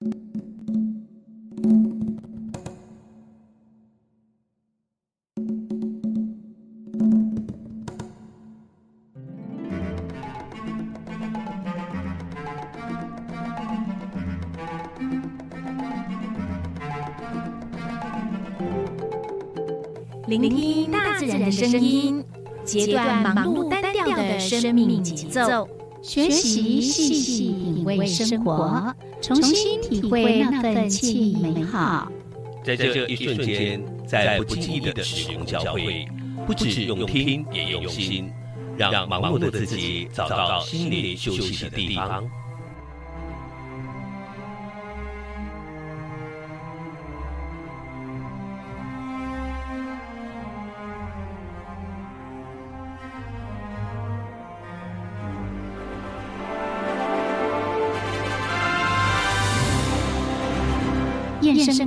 聆听大自然的声音，截断忙碌单调的生命节奏，学习细细品味生活，重新体会那份惬意美好。在这一瞬间，在不经意的使用教会，不止用听，也用心，让忙碌的自己找到心灵休息的地方。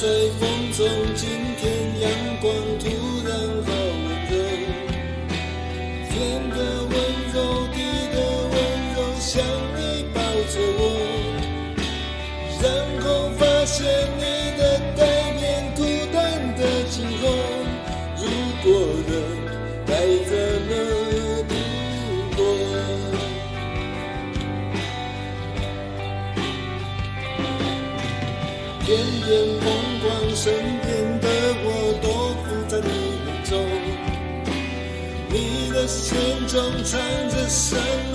在风中，今天阳光突然装着伤。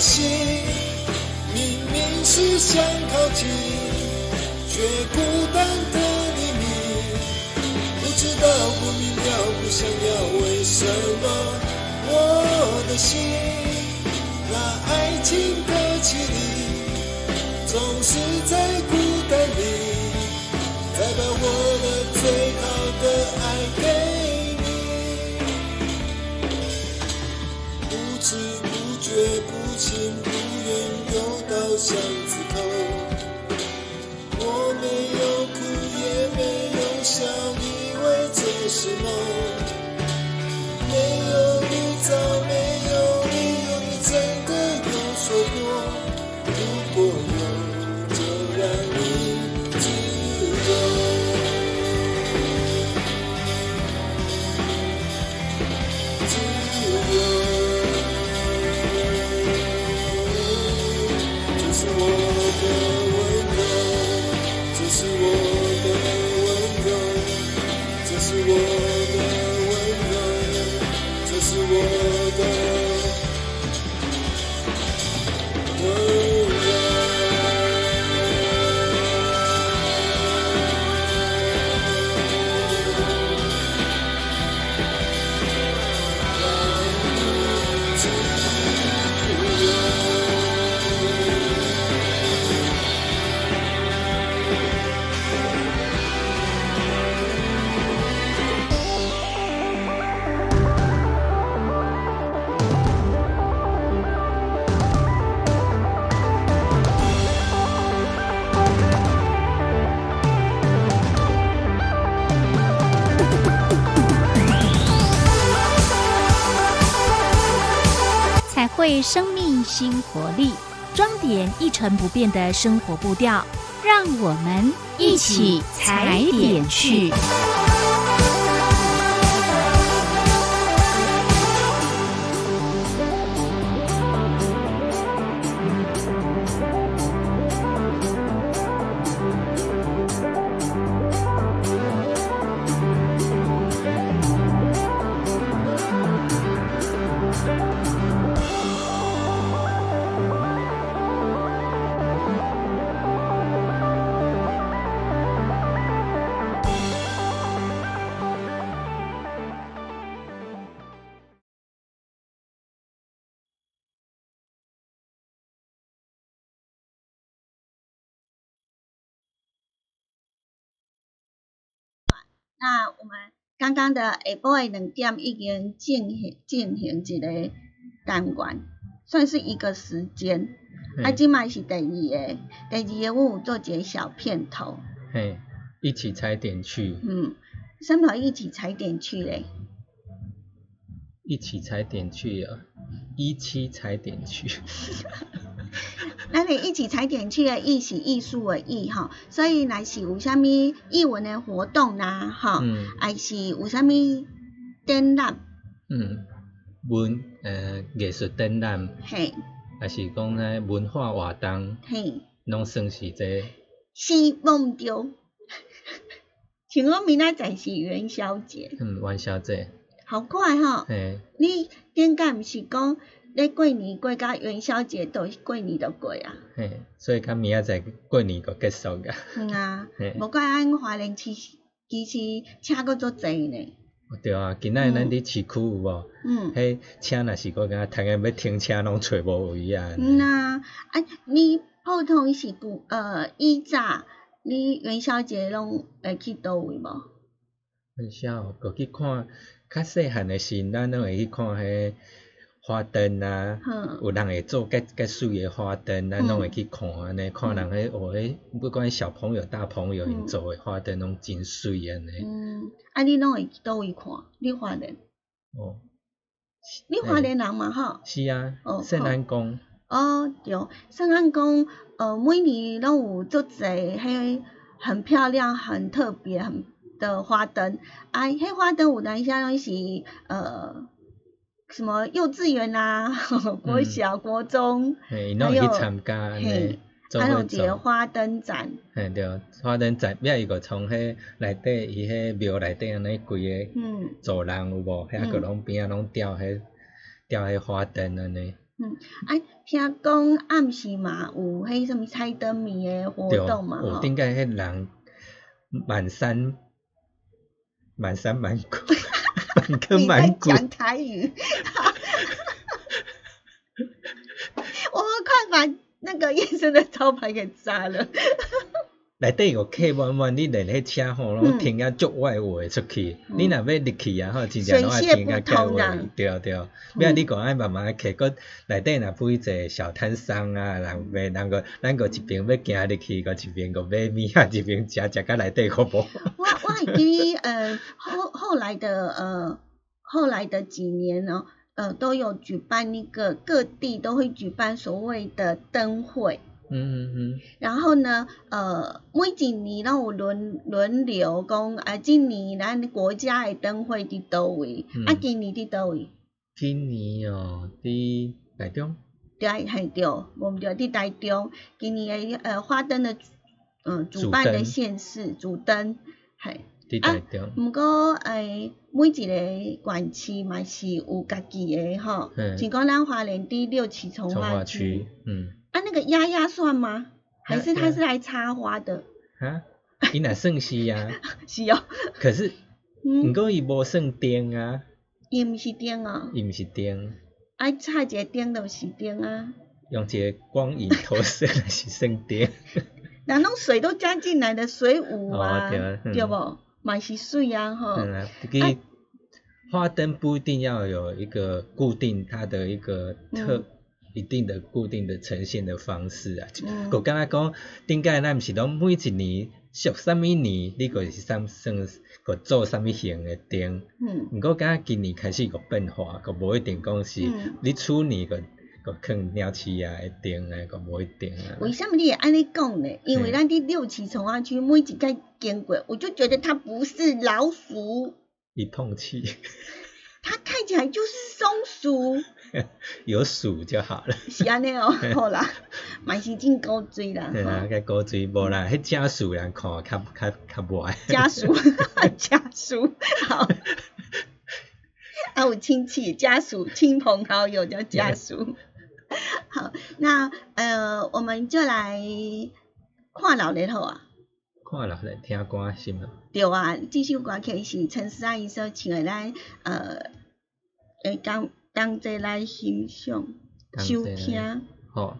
心，明明是想靠近，却孤单的黎明。不知道，不明了，不想要，为什么我的心，那爱情的绮丽，总是在孤。巷子口，我没有哭，也没有笑，以为这是梦，没有你在。为生命新活力装点一成不变的生活步调让我们一起踩点去。我们刚刚的下晡的两点已经进行进行一个单元，算是一个时间。啊，今麦是第二个，第二个我有做一个小片头。嘿，一起踩点去。嗯，三么一起踩点去嘞？一起踩点去啊，一起踩点去。咱哋一起踩点去的艺是艺术的艺吼，所以若是有啥物艺文的活动啦，吼，嗯。还是有啥物展览，嗯，文呃艺术展览，嘿，还是讲咧文化活动，嘿，拢算是这是忘掉。像我 明仔载是元宵节，嗯元宵节，好快吼！嘿，你顶解毋是讲咧过年过甲元宵节，都过年都过啊？嘿，所以较明仔载过年就结束噶，嗯啊嘿，无怪咱华人其实其实车搁足济呢。对啊，今仔日咱伫市区有无？嗯，迄车若是讲敢通个要停车拢找无位啊，嗯啊，啊，你普通是古呃以早，你元宵节拢会去倒位无？元宵个去看，较细汉诶时，咱拢会去看迄花灯啊。哼，有人会做介介水诶花灯，咱拢会去看安尼，看人迄哦迄，不管小朋友大朋友因做诶花灯拢真水安尼。嗯，啊，你拢会去倒位看？你花灯，哦，你花莲人嘛吼？是啊哦，圣安宫，哦，对，圣安宫呃每年拢有足侪迄很漂亮、很特别、很的花灯，啊，迄花灯有当下拢是呃什么幼稚园啊、国小、国中，嘿，因拢去参加嘿，还有一个。花灯展，嘿对，花灯展，尾伊个从迄内底伊迄庙内底安尼规个嗯走廊有无？遐个嗯拢边啊拢吊迄吊迄花灯安尼。嗯，啊，听讲暗时嘛有迄什物猜灯谜的活，动嘛吼，有顶解迄人满山满山满谷 你在满谷，讲台语，我们快把那个燕生的招牌给砸了。内底有客满满，你连迄车吼拢嗯听啊足外话出去，嗯你若要入去啊吼，真正拢爱水泄听啊不盖话通啊，对对。尾仔你讲爱慢慢客，佮内底若不一个小摊商啊，人卖，人个咱个一边要行入去，个一边个买物啊，一边食食到内底个无。我我会记得呃后后来的呃后来的几年呢，呃都有举办那个各地都会举办所谓的灯会。嗯嗯嗯，然后呢，呃，每一年拢有轮轮流讲，啊，今年咱国家的灯会伫倒位，嗯。啊，今年伫倒位，今年哦，伫台中，对，系对，我们就伫台中，今年的呃花灯的，嗯、主主办的县市主灯，系。伫台中，毋过诶，每一个县市嘛是有家己诶吼，嗯像讲咱花莲伫六期从从化区，，嗯，啊，那个丫丫算吗？还是鸭鸭它是来插花的？啊，伊若算是啊，是哦，可是毋嗯，过伊无算灯啊，伊毋是灯哦，伊毋是灯，啊，插一个灯就是灯啊，用一个光影投射来是算灯。人拢水都加进来的水舞啊，哦对啊嗯。对无？嘛是水啊吼，嗯啊，这个花灯不一定要有一个固定它的一个特、嗯一定的固定的呈现的方式啊。嗯我刚才讲，顶解咱毋是讲每一年属啥物年，你个是算算个做啥物型的灯。嗯，毋过敢若今年开始有变化，个无一定讲是嗯你处年个个放鸟鼠啊的灯啊，个无一定啊。为什么你会安尼讲呢？因为嗯咱伫六期从化区每一届经过，我就觉得它不是老鼠，一碰气，它看起来就是松鼠，有数就好了。是安尼哦，好啦，嘛是真高追啦，对啊，吼，个古锥无啦，迄假鼠人看较较较歪。家属 家属好。啊，有亲戚家属、亲朋好友叫家属。好，那呃，我们就来看老日好啊。看人来听歌是吗？对啊，这首歌曲是陈思阿姨所唱的，咱呃，会当当做来欣赏、收听。吼，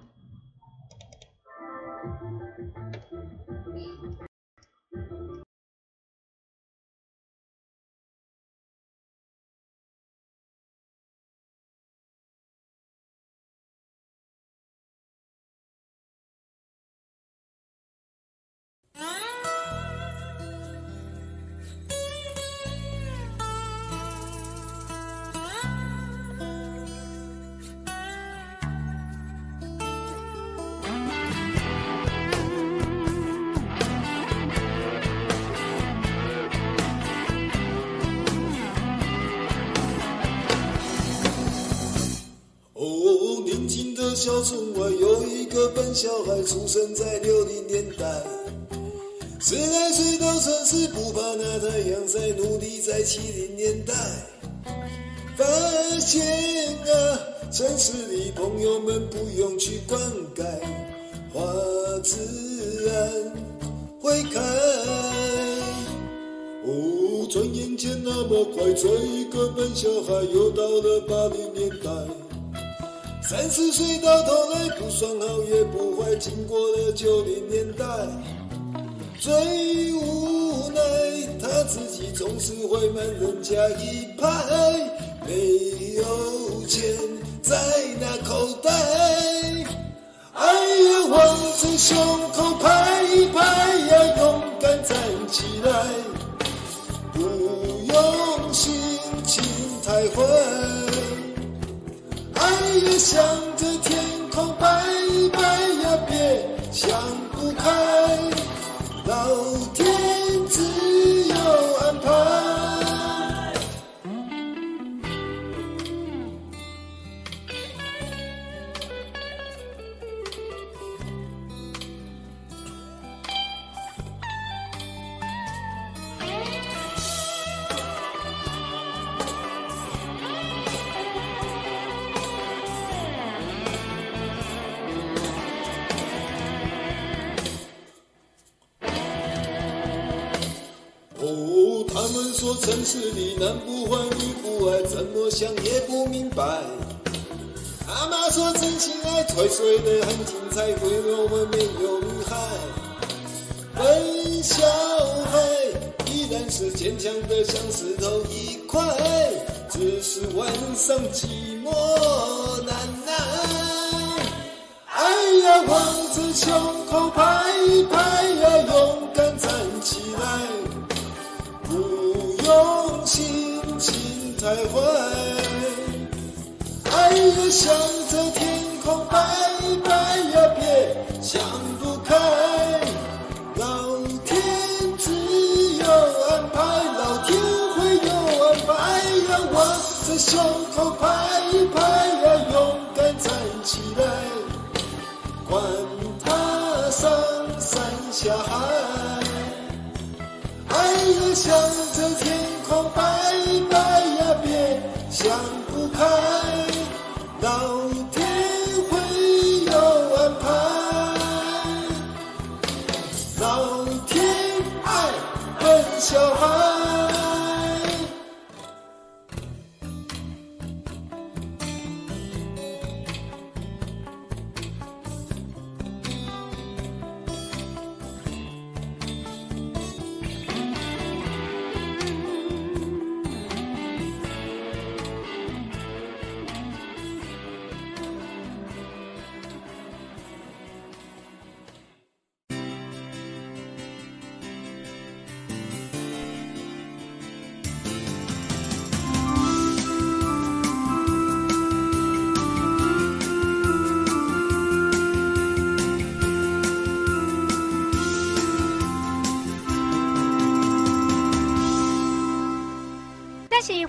小村外有一个笨小孩，出生在六零年代。十来岁到城市，不怕那太阳晒，努力在七零年代。发现啊，城市里朋友们不用去灌溉，花自然会开。哦，转眼间那么快，这一个笨小孩又到了八零年代。三十岁到头来不算好也不坏，经过了九零年代，最无奈他自己总是会慢人家一拍。没有钱在那口袋，哎呀，往着胸口拍一拍呀，勇敢站起来，不用心情太坏。爱也，向着天空拜一拜呀，别想不开，老天自有安排。说城市里男不坏女不爱，怎么想也不明白。阿妈说真心爱，吹水的很精彩，为了我们没有女孩。笨小孩依然是坚强的像石头一块，只是晚上寂寞难耐。哎呀，往着胸口拍一拍呀，勇情太坏，哎呀，向着天空拜一拜呀，别想不开，老天自有安排，老天会有安排。让我在胸口拍一拍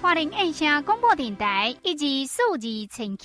华林印象广播电台以及数字陈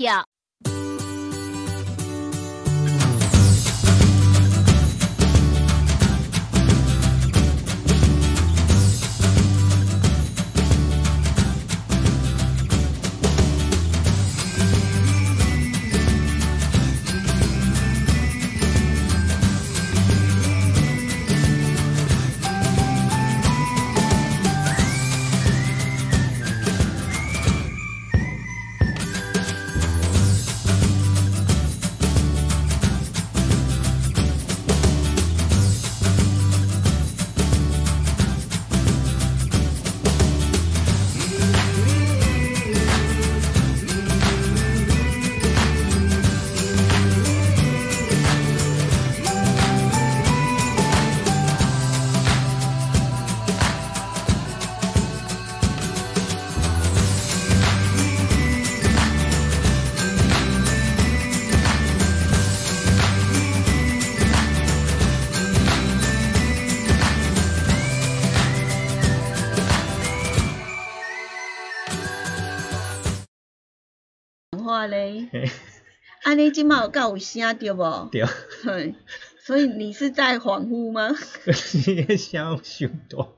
话嘞，安尼今麦有够有声对不？对，所以你是在恍惚吗？是，声音太多。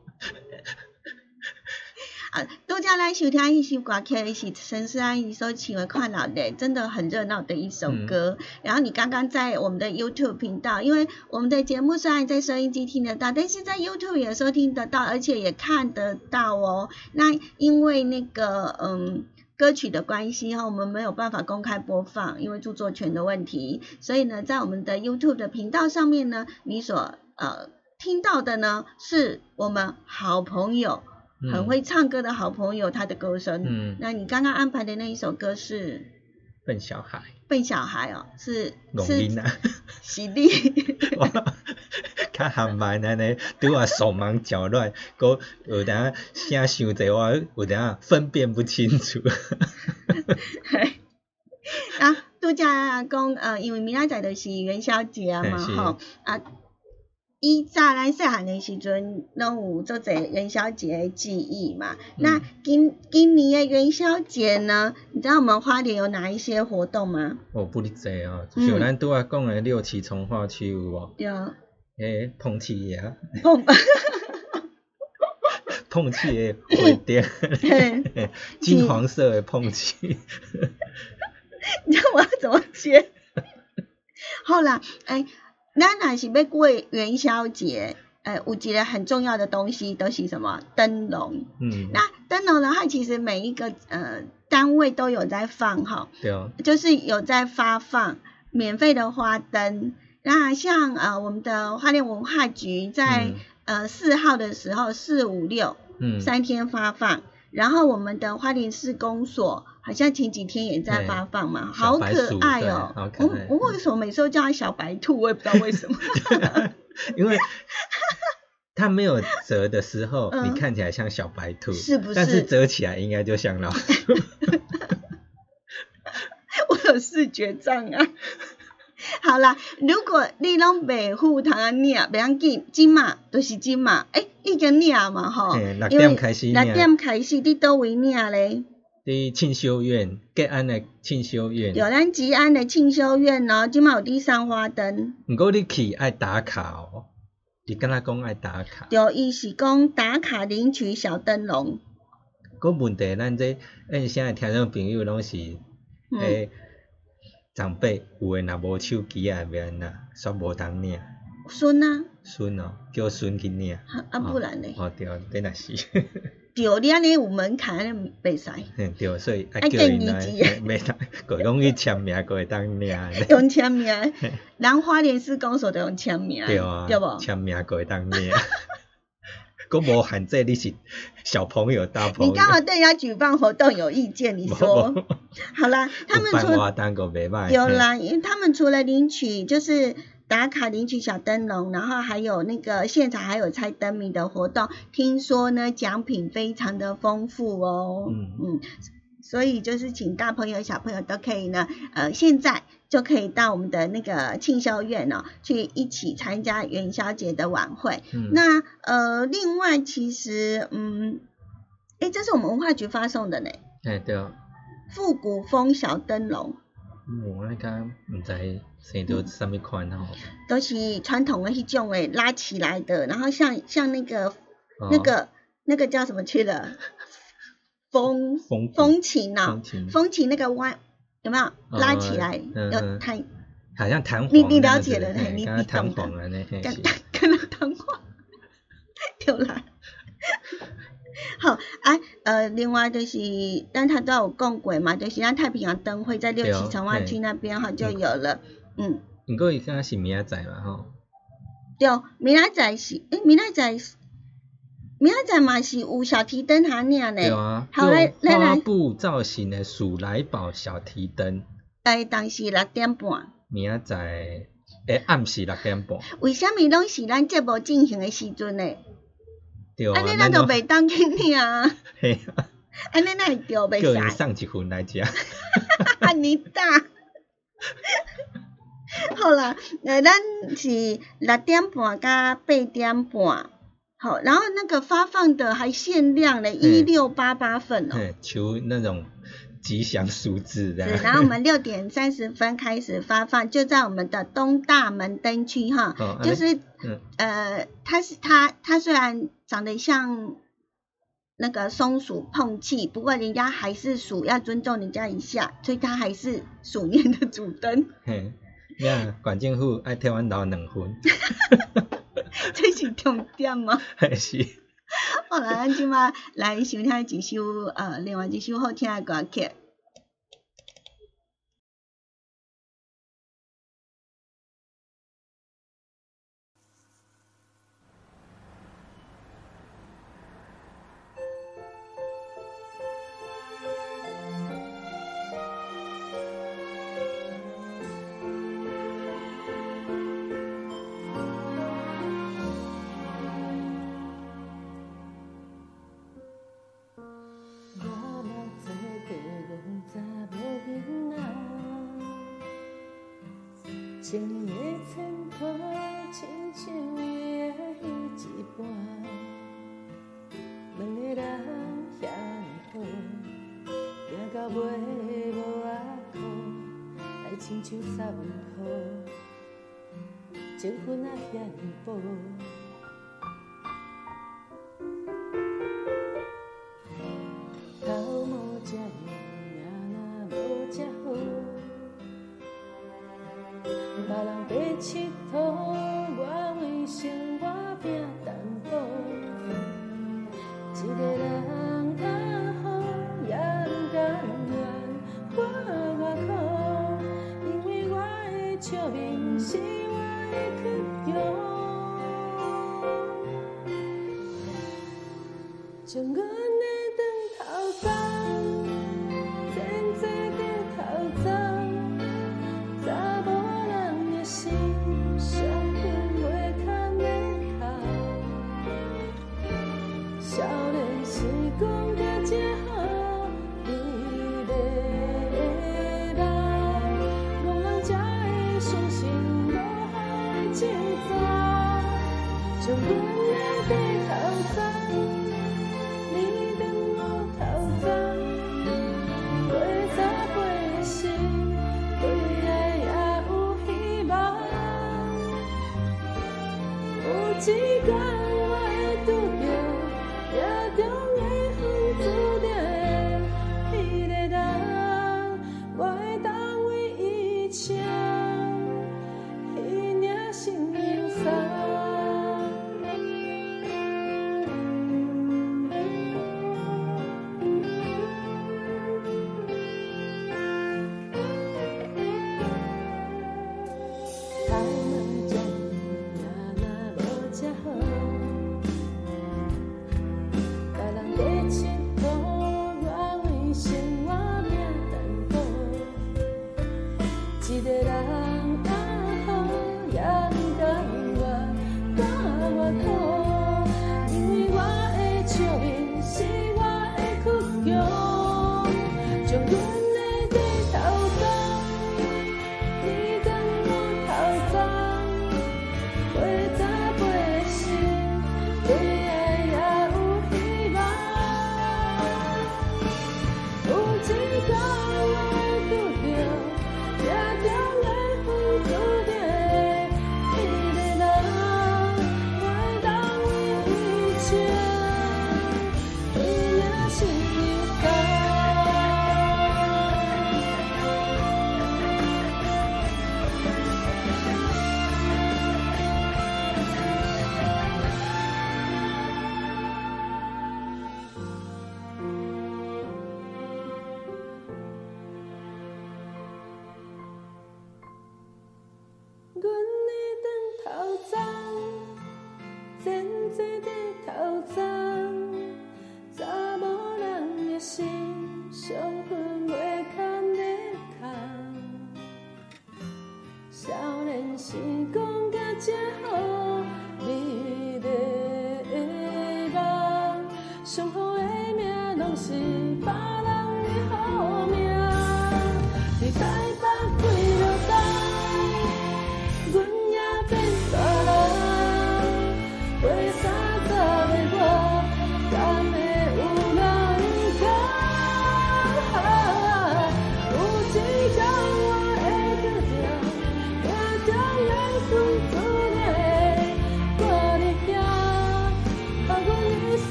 啊，都只来收听一首歌曲，是陈思安所唱的《快乐的》，真的很热闹的一首歌。然后你刚刚在我们的 YouTube 频道，因为我们的节目虽然在收音机听得到，但是在 YouTube 也收听得到，而且也看得到哦。那因为那个，嗯。歌曲的关系哈，我们没有办法公开播放，因为著作权的问题。所以呢，在我们的 YouTube 的频道上面呢，你所呃听到的呢，是我们好朋友。很会唱歌的好朋友，他的歌声。嗯，那你刚刚安排的那一首歌是《笨小孩》。笨小孩哦，是是啊，是你。较含慢安尼，拄啊手忙脚乱，搁有当声伤济，我有当分辨不清楚。啊，拄则讲呃，因为明仔载就是元宵节啊嘛，吼啊。以早咱细汉诶时阵，拢有做者元宵节诶记忆嘛。那今今年诶元宵节呢？你知道我们花莲有哪一些活动吗？哦，不哩济哦，就咱拄啊讲诶六旗从化区有无？对。诶，碰瓷啊。碰。碰瓷的火点。金黄色的碰瓷。你知道我要怎么接？好啦，哎。咱若是要过元宵节，呃，有一个很重要的东西都是什么？灯笼。嗯。那灯笼的话，其实每一个呃单位都有在放哈。对哦。就是有在发放免费的花灯。那像呃我们的花莲文化局在呃四号的时候，四五六，嗯，三天发放。然后我们的花莲市公所好像前几天也在发放嘛，好可爱哦。我我为什么每次都叫它小白兔？我也不知道为什么。因为它没有折的时候，你看起来像小白兔，是不是？但是折起来应该就像老鼠。我有视觉障碍。好啦，如果你拢袂赴通啊领，袂要紧，即嘛都是即嘛，诶，已经领嘛吼，六点开始六点开始，伫倒位领咧？伫庆修院，吉安的庆修院。有咱吉安的庆修院哦，即嘛有伫三花灯。毋过你去爱打卡哦，你跟他讲爱打卡。对，伊是讲打卡领取小灯笼。个问题，咱这咱，现在听众朋友拢是诶。长辈有诶，若无手机啊，袂安那，煞无通领。孙啊？孙哦，叫孙去领。啊，不然呢？哦对，等下是。对，你安尼有门槛，安尼袂使。嗯，对，所以爱叫伊来，袂使，佮讲去签名，佮会当领。用签名，人花莲市公所都用签名。对啊。对无？签名佮会当领。佫无限制你是小朋友大朋友。你刚好对人家举办活动有意见，你说？好啦，他们除有啦，因为他们除了领取就是打卡领取小灯笼，然后还有那个现场还有猜灯谜的活动，听说呢奖品非常的丰富哦。嗯嗯。所以就是请大朋友小朋友都可以呢，呃，现在就可以到我们的那个庆修院哦，去一起参加元宵节的晚会。那呃，另外其实嗯，哎，这是我们文化局发送的呢。哎，对啊。复古风小灯笼。我那个唔知生到什么款哦。都是传统的迄种诶，拉起来的，然后像像那个那个那个叫什么去了？风风风琴呐，风琴那个弯有没有拉起来要弹？好像弹簧。你你了解了，你你懂的。跟跟它弹簧，有啦。好，哎，呃，另外就是，但他都有共轨嘛，就是像太平洋灯会在六旗城湾区那边哈就有了，嗯。不过伊刚是明仔载嘛吼。对，明仔载是，诶，明仔载。明仔载嘛是有小提灯下领呢，好来来来，花布造型的鼠来宝小提灯，哎，当时六点半。明仔载诶暗时六点半。为什么拢是咱节目进行的时阵呢？对啊，安尼咱就袂当去领啊。嘿啊。安尼咱会叫袂使。叫伊送一份来食。安尼大。好啦，呃，咱是六点半甲八点半。好，然后那个发放的还限量的，一六八八份哦。对，求那种吉祥数字的。对，然后我们六点三十分开始发放，就在我们的东大门灯区哈，就是、呃，它是它它虽然长得像。那个松鼠碰气，不过人家还是鼠，要尊重人家一下，所以它还是鼠年的主灯。嘿，呀，管建户爱台湾佬冷哈。这是重点吗？还是。好 啦，咱即马来收听一首呃，另外一首好听的歌曲。整个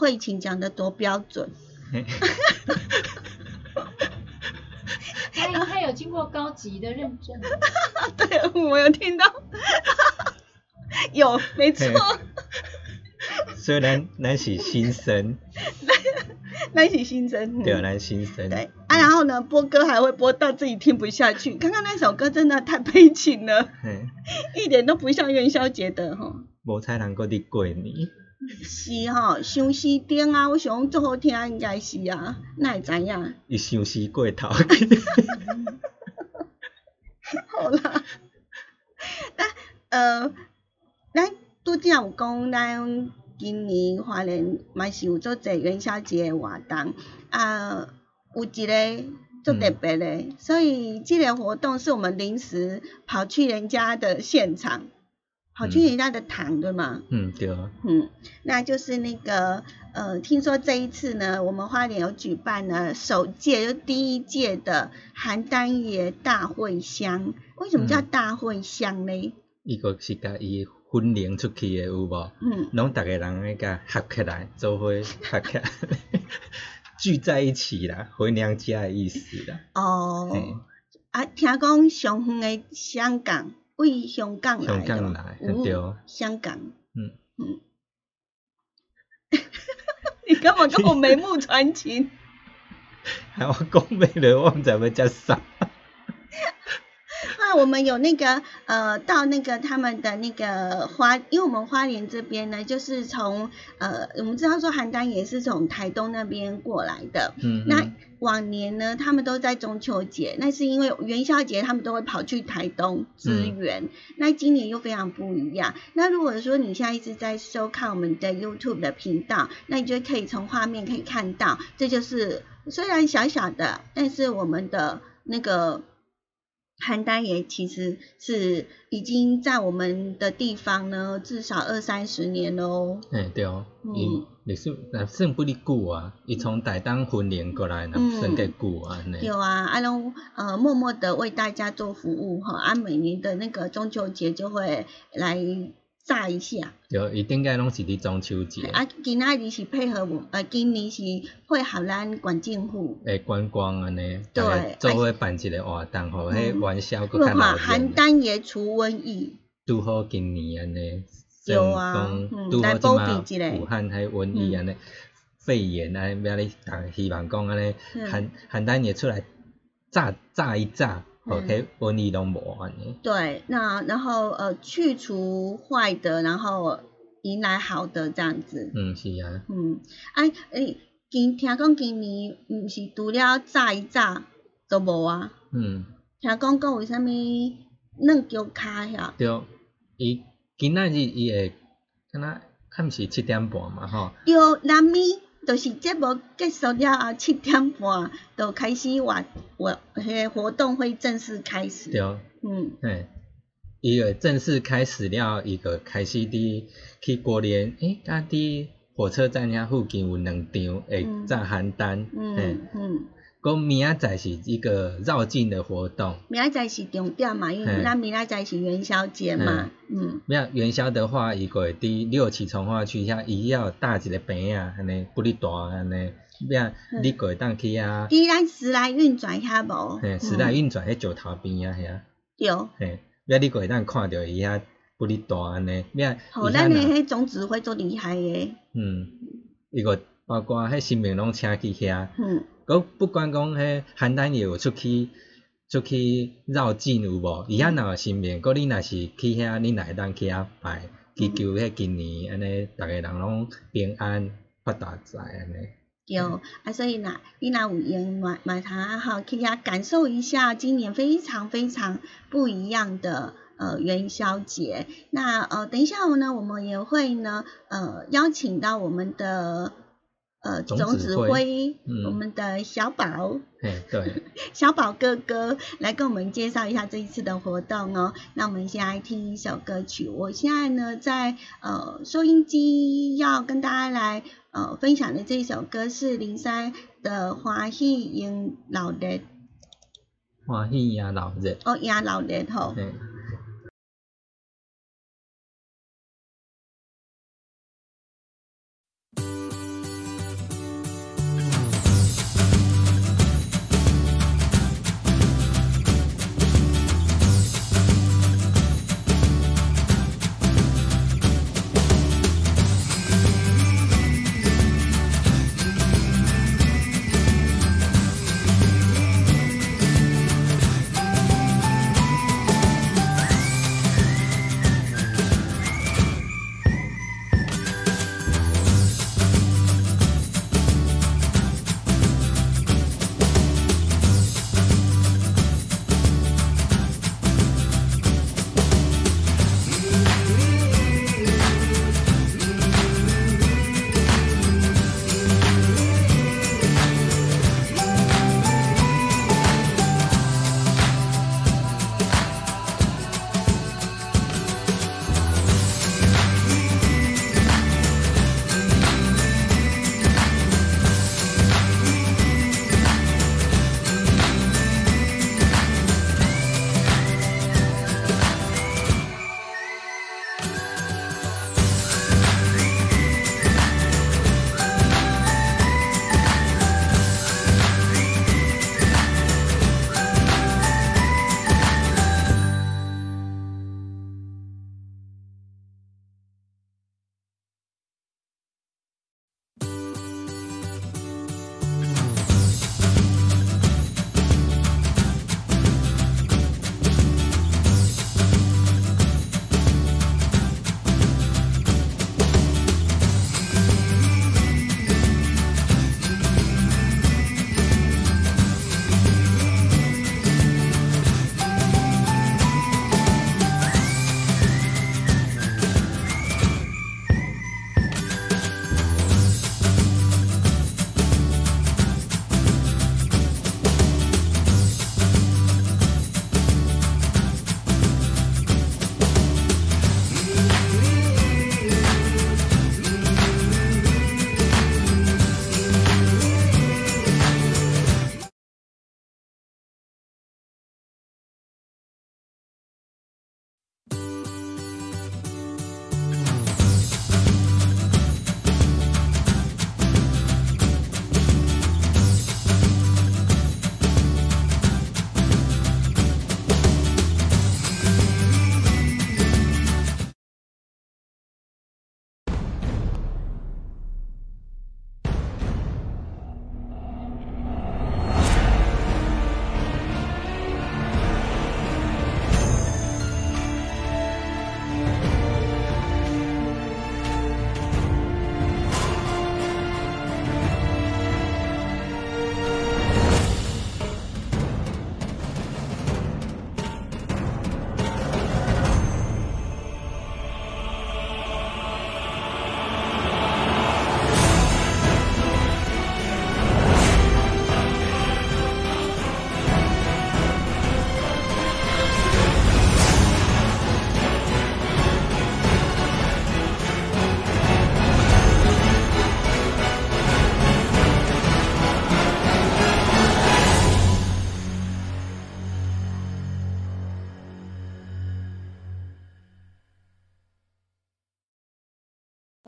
慧琴讲的多标准，嘿。他 他有经过高级的认证，对我有听到，有没错，所以咱咱是新生，那一起新生。嗯。对，咱新生。对。啊，然后呢，播歌还会播到自己听不下去。刚刚那首歌真的太悲情了，一点都不像元宵节的哈。无才能够伫过年，是吼，相思顶啊，我想最好听应该是啊，那会知影？伊相思过头。好啦，咱呃，咱拄则有讲，咱今年华联嘛是有做者元宵节诶活动，啊，有一个做特别的，所以即个活动是我们临时跑去人家的现场，跑去人家的堂，对吗？嗯，对，嗯，那就是那个呃，听说这一次呢，我们花莲有举办了首届就第一届的邯郸爷大会香。为什么叫嗯大会香呢？伊个是甲伊分灵出去的有无？嗯，拢逐个人咧甲合起来，做伙合起来，聚在一起啦，回娘家的意思啦。哦嘿，啊，听讲上远的香港，为香港来的，香港来香港，嗯嗯。你干嘛跟我眉目传情？还 我讲袂落，我毋知要接啥。啊，我们有那个呃，到那个他们的那个花，因为我们花莲这边呢，就是从呃，我们知道说邯郸也是从台东那边过来的。嗯，那嗯往年呢，他们都在中秋节，那是因为元宵节他们都会跑去台东支援。那今年又非常不一样。那如果说你现在一直在收看我们的 YouTube 的频道，那你就可以从画面可以看到，这就是虽然小小的，但是我们的那个。邯郸也其实是已经在我们的地方呢，至少二三十年喽。哎对哦，嗯伊历史那算不哩久啊，伊从台东分联过来，若嗯算计久啊。有啊，阿龙呃默默的为大家做服务哈，啊每年的那个中秋节就会来炸一下，对，伊顶个拢是伫中秋节啊。今仔日是配合我呃今年是配合咱管政府，诶观光安尼，对做伙办一个活动，吼迄嗯。元宵因为哈搁较闹邯。郸也除瘟疫，拄好今年安尼，有啊嗯讲拄来好即马保庇一下武汉迄瘟疫安尼，肺炎安尼，要咧逐个希望讲安尼，嗯。邯邯郸也出来炸炸一炸，吼，嗯。迄瘟疫拢无安尼。对，那然后呃去除坏的，然后迎来好的这样子，嗯，是啊，嗯，啊诶今听讲今年毋是除了炸一炸都无啊。嗯，听讲讲有啥物软脚卡遐，对，伊今仔日伊会，敢若敢毋是七点半嘛吼，对南咪，就是节目结束了后七点半就开始活活迄个活动会正式开始。对，嗯，嘿，伊会正式开始了，伊个开始伫去过年，诶，甲伫火车站遐附近有两场会嗯炸邯郸，嘿嗯，嗯，讲明仔载是一个绕境的活动，明仔载是重点嘛，因为咱明仔载是元宵节嘛，嗯，没有元宵的话，伊个会伫六旗从化区遐，伊要搭一个棚啊，安尼不哩大安尼，咩嗯你个会当去遐，伫咱时来运转遐无，嘿，时来运转迄石头边啊遐，对，嘿，咩你个会当看着伊遐不哩大安尼，咩吼，伊遐若咱诶迄总指挥足厉害诶，嗯，伊个包括迄新兵拢请去遐，嗯，佮不管讲迄邯郸也有出去出去绕境有无？伊遐若有新民，佮你若是去遐，你若会当去遐拜，祈求迄今年安尼，逐个人拢平安发大财安尼。对，啊，所以呐，你若有闲买买它哈，去遐感受一下今年非常非常不一样的呃元宵节。那呃，等一下呢，我们也会呢呃邀请到我们的呃总总指指挥我们的小宝。对，小宝哥哥来跟我们介绍一下这一次的活动哦。那我们先来听一首歌曲。我现在呢在呃收音机要跟大家来呃分享的这一首歌是林珊的《欢喜迎老日》欢喜呀老热，哦，迎老日吼。嘿。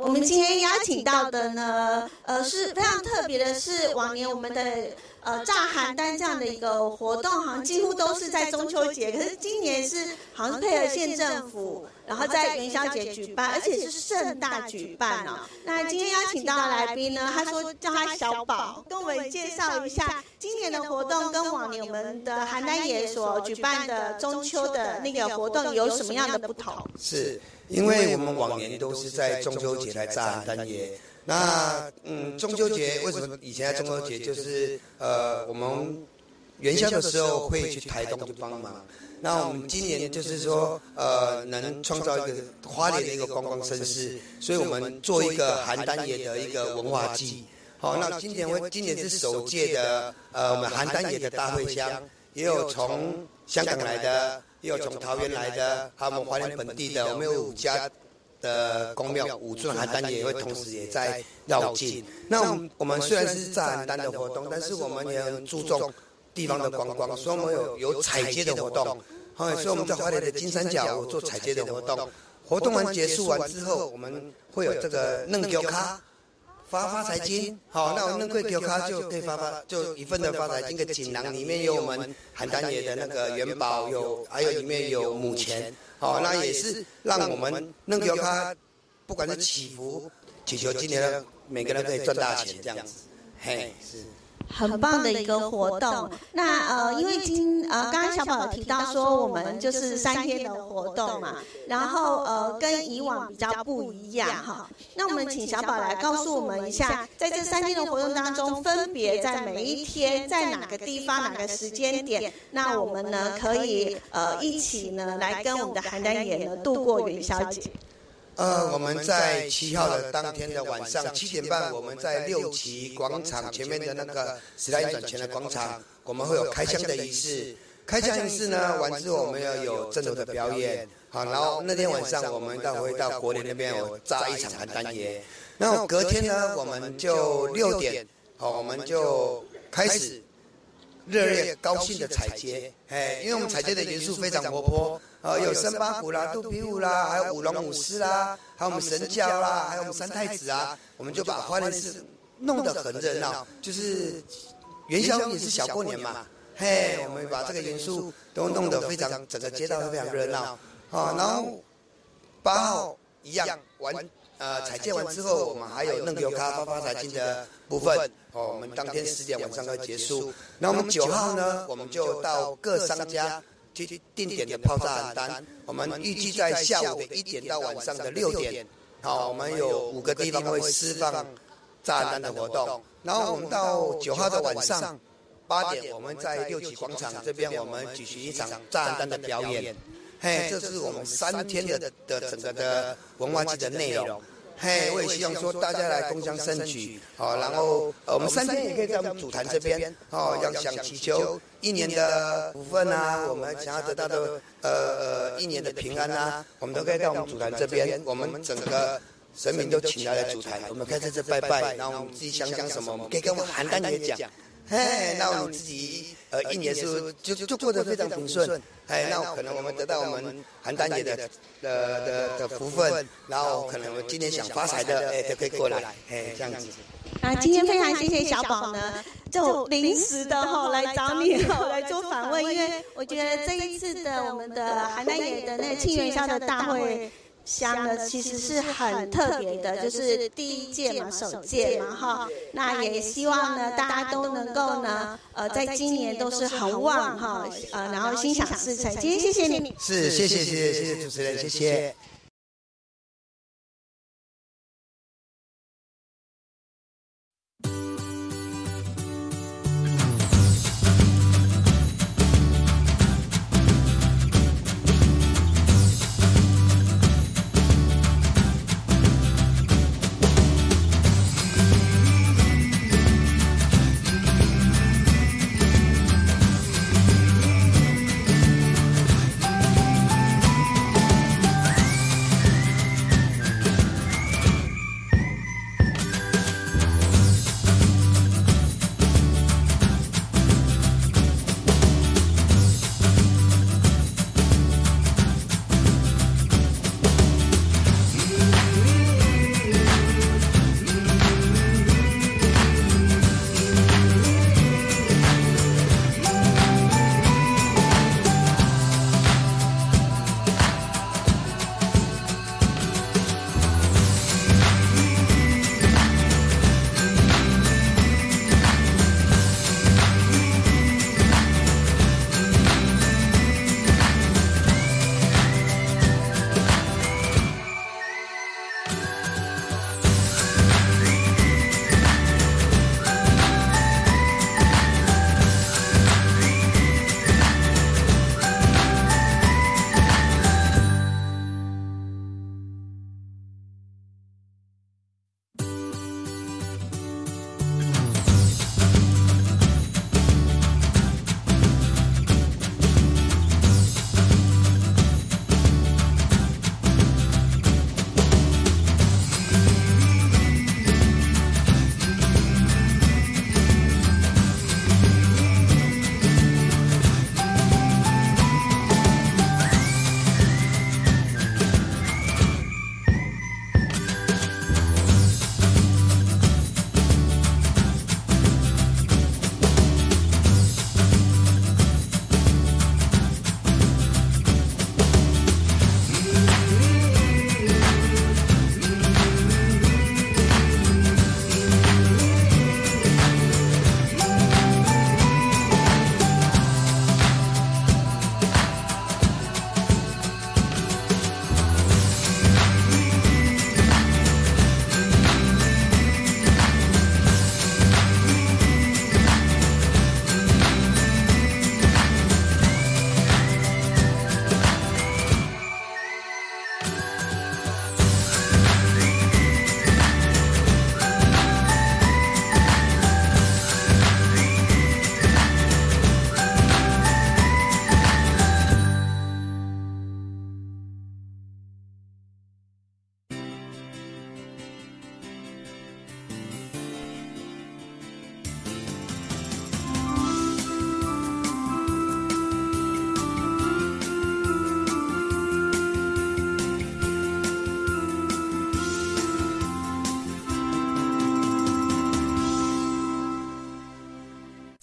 我们今天邀请到的呢，呃，是非常特别的是，往年我们的呃炸邯郸这样的一个活动，好像几乎都是在中秋节，可是今年是好像配合县政府，然后在元宵节举办，而且是盛大举办哦。那今天邀请到的来宾呢，他说叫他小宝，跟我们介绍一下今年的活动跟往年我们的邯郸爷所举办的中秋的那个活动有什么样的不同？是因为我们往年都是在中秋节来炸邯郸爷。那嗯，中秋节为什么以前在中秋节就是呃，我们元宵的时候会去台东去帮忙。那我们今年就是说呃，能创造一个花莲的一个观光盛事，所以我们做一个邯郸爷的一个文化祭。好，那今年会今年是首届的呃，我们邯郸爷的大会乡，也有从香港来的，也有从桃园来的，还有我们花莲本地的，我们有五家。的公庙五尊邯郸也会同时也在绕境。那我们我们虽然是在邯郸的活动，但是我们也很注重地方的观光，所以我们有有采接的活动。好，所以我们在花莲的金三角做采接的活动。活动完结束完之后，我们会有这个嫩丢卡发发财金。好，那我们嫩贵丢卡就可以发发就一份的发财金的锦囊，里面有我们邯郸爷的那个元宝，有还有里面有母钱。好，那也是让我们能够他，不管是祈福，祈求今年每个人可以赚大钱这样子，嘿，是很棒的一个活动。那呃，因为今呃，刚刚小宝有提到说，我们就是三天的活动嘛，然后呃，跟以往比较不一样哈。那我们请小宝来告诉我们一下，在这三天的活动当中，分别在每一天在哪个地方、哪个时间点，那我们呢可以呃一起呢来跟我们的邯郸野呢度过元宵节。呃，我们在七号的当天的晚上七点半，我们在六旗广场前面的那个时代转前的广场，我们会有开枪的仪式。开枪仪式呢，完之后我们要有正头的表演。好，然后那天晚上我们到会到国联那边有炸一场邯郸爷。然后隔天呢，我们就六点，好，我们就开始热烈高兴的彩街。哎，因为我们彩街的元素非常活泼。呃，有生八虎啦、肚皮舞啦，还有舞龙舞狮啦，还有我们神教啦，还有我们三太子啊，我们就把花莲市弄得很热闹，就是元宵也是小过年嘛，嘿，我们把这个元素都弄得非常，整个街道都非常热闹。啊，然后八号一样完，呃，彩建完之后，我们还有弄油咖发发财金的部分，哦，我们当天十点晚上要结束。那我们九号呢，我们就到各商家。去定点的炮炸邯郸，我们预计在下午的一点到晚上的六点，好，我们有五个地方会释放炸邯郸的活动。然后我们到九号的晚上八点，我们在六旗广场这边，我们举行一场炸邯郸的表演。嘿，这是我们三天的的整个的文化祭的内容。嘿，我也希望说大家来共襄盛举，好，然后我们三天也可以在我们主坛这边，哦，要想祈求一年的股份啊，我们想要得到的呃一年的平安啊，我们都可以到我们主坛这边，我们整个神明都请来了主坛，我们可以在这拜拜，然后我们自己想想什么，我们可以跟我们邯郸爷讲。嘿，那我们自己呃一年是就就过得非常平顺，哎，那可能我们得到我们邯郸姐的的的的福分，然后可能我今年想发财的，哎，就可以过来，哎，这样子。啊，今天非常谢谢小宝呢，就临时的哈来找你哈 来做访问，因为我觉得这一次的我们的邯郸爷的那个庆元宵的大会。香呢，其实是很特别的，就是第一届嘛，首届嘛，哈。那也希望呢，大家都能够呢，呃，在今年都是很旺哈，呃，然后心想事成。今天谢谢你，是谢谢谢谢谢谢主持人，谢谢。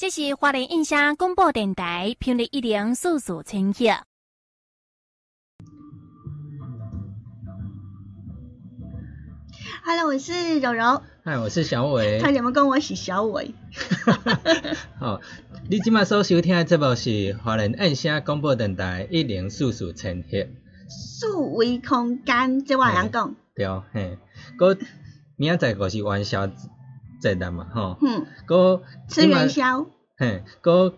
这是华联印象广播电台频率一零四四千赫。Hello，我是柔柔，嗨，我是小伟。他怎么跟我是小伟。哦，你今麦所收听的节目是华人印声广播电台一零四四千赫，数维空间，这我会晓讲。对，嘿，搁明仔载个是元宵节日嘛，吼，嗯，搁吃元宵。嘿，搁。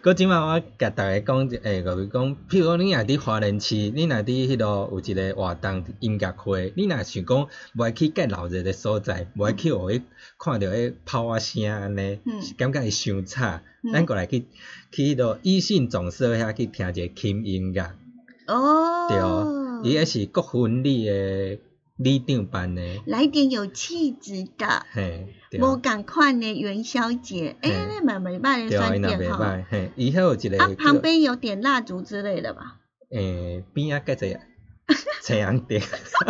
搁即摆我甲逐个讲，诶，就是讲，譬如讲，你若伫华人市，你若伫迄落有一个活动音乐会，你若想讲无爱去介闹热的所在，无爱去互伊看着迄炮啊声安尼，嗯感觉会伤吵，嗯咱过来去去迄落异性总社遐去听一个轻音乐，哦。对，伊迄是国婚礼的礼长办的，来点有气质的，嘿，对。无共款的元宵节，哎、嘿那蛮袂歹的对，酸伊若点哈。袂歹，嘿，以后有一个啊，旁边有点蜡烛之类的吧？诶，边仔较济青阳店，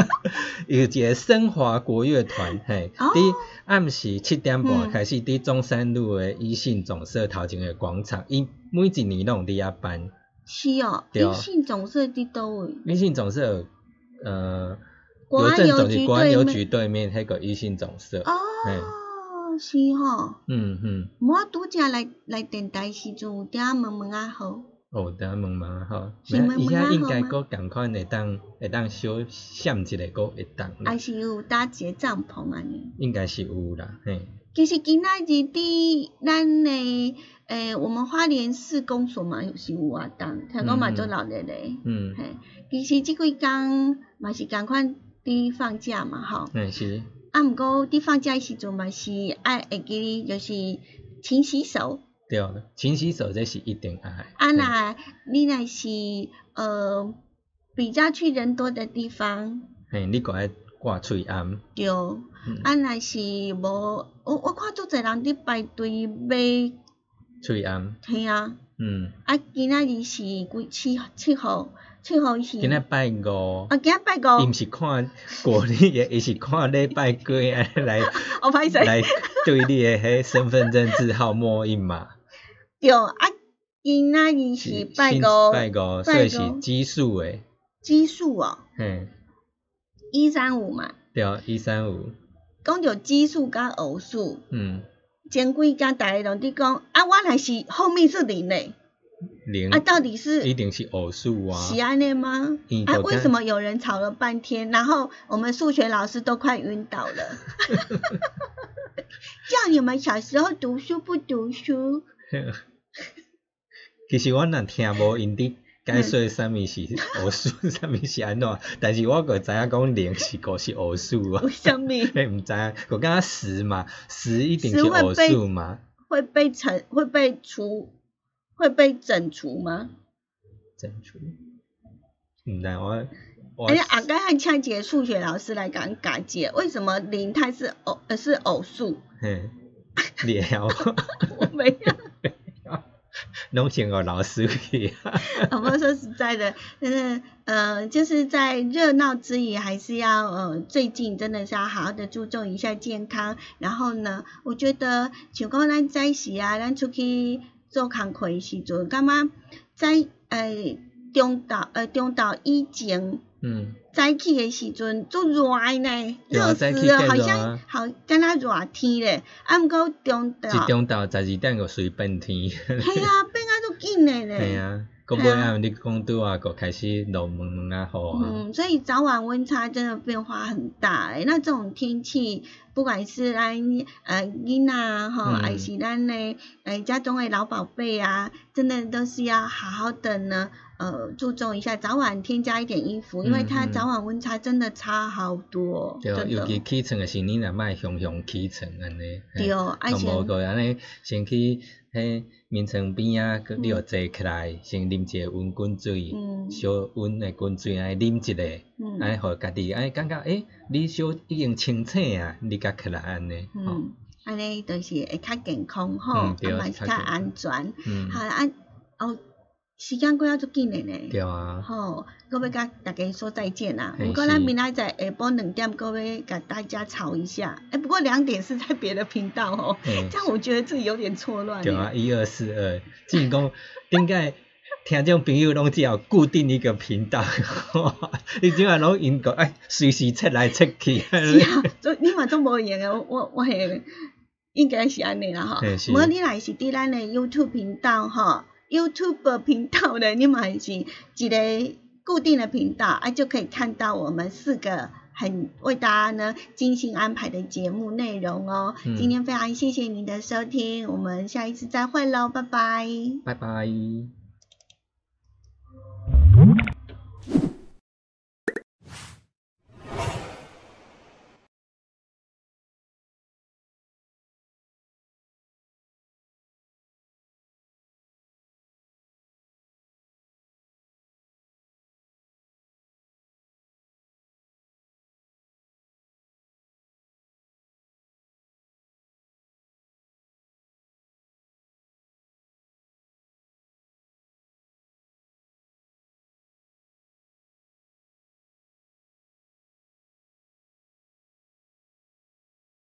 有一个升华国乐团，嘿，哦伫暗时七点半嗯开始伫中山路的一信总社头前的广场，伊每一年拢有伫遐办。是哦，对一信总社伫倒位？一信总社呃，国安邮邮政总局局国安邮对面局对面迄个一信总社。哦，是吼。嗯嗯，我拄则来来电台时阵，有点问问啊好。哦，等下问问啊吼，是问伊问啊好应该佫共款会当会当小闪一个佫会当啦还，是有搭一个帐篷安尼。应该是有啦，嘿。其实今仔日伫咱的诶、我们花莲市公所嘛是有活动，听讲嘛做闹热咧。嗯，嘿，其实即几工嘛是共款伫放假嘛吼，嗯是，啊毋过伫放假诶时阵嘛是爱会记哩，就是勤洗手。对，勤洗手这是一定爱。啊，嗯。若你若是呃比较去人多的地方，嘿，你个爱挂喙暗，对，嗯。啊若是无，我我看足侪人伫排队买，喙暗，嘿啊。嗯，啊，今仔日是几七七号，七号是今仔拜五，啊，今仔拜五，伊毋是看过你的，伊是看礼拜几安尼来我歹势，来对你的迄身份证字号抹印嘛，对啊，今仔日是拜五，拜五，所拜以是五奇数的，奇数哦，嘿，一三五嘛，对，一三五，讲着奇数甲偶数，嗯，前几工逐个拢伫讲，啊，我若是后面是零嘞，零啊，到底是一定是偶数啊，是安尼吗嗯？啊，为什么有人吵了半天，然后我们数学老师都快晕倒了？叫你们小时候读书不读书？其实我若听无因伫解说啥物是偶数，啥物是安怎，但是我个知影讲零是个是偶数啊为。什么你，毋知影，我感觉十嘛，十一定是偶数嘛，会被乘会被除会被整除吗？整除。毋知我我而且阿刚和呛姐数学老师来讲解解，为什么零它是偶呃是偶数？嘿，你会晓 我没有。拢先互老师去啊。不过说实在的，真的，呃，就是在热闹之余，还是要呃，最近真的是要好好的注重一下健康。然后呢，我觉得像讲咱早时啊，咱出去做工课诶时阵，感觉在呃中岛呃中昼以前。嗯，早起诶时阵足热的呢，热死了，好像好敢若热天咧。啊，毋过中昼，一中昼十二点就随变天。系啊，变啊足紧诶咧。嘿啊，到尾啊。你讲拄啊，个开始落毛毛啊雨啊。嗯，所以早晚温差真的变化很大诶、那这种天气，不管是咱呃囡仔吼，嗯。还是咱的呃家中的老宝贝啊，真的都是要好好的呢，呃，注重一下，早晚添加一点衣服，因为它早晚温差真的差好多，对。尤其起床的时，你若卖雄雄起床安尼。对而且无个安尼，先去迄眠床边啊，佮你着坐起来，先啉一个温滚水，嗯小温的滚水安尼啉一个，嗯安尼互家己安尼感觉诶，你小已经清醒啊，你甲起来安尼。吼嗯，安尼就是会较健康吼，嗯对啊嘛是较安全。嗯好啦，啊哦，时间过啊足紧的呢。对啊，吼，各位甲大家说再见啦。嘿不过咱是。明仔载下晡两点，各位甲大家吵一下。哎、不过两点是在别的频道哦，嘿。这样我觉得自己有点错乱。对啊，一二四二，只是讲 应该听众朋友拢只有固定一个频道，你即下拢因个哎随时切来切去，是啊，做你嘛做无用的，我我系应该是安尼啦吼。无你若是伫咱的 YouTube 频道吼，YouTube 频道的，你嘛是一个固定的频道，啊就可以看到我们四个。很为大家呢精心安排的节目内容哦，嗯今天非常谢谢您的收听，我们下一次再会喽，拜拜。拜拜。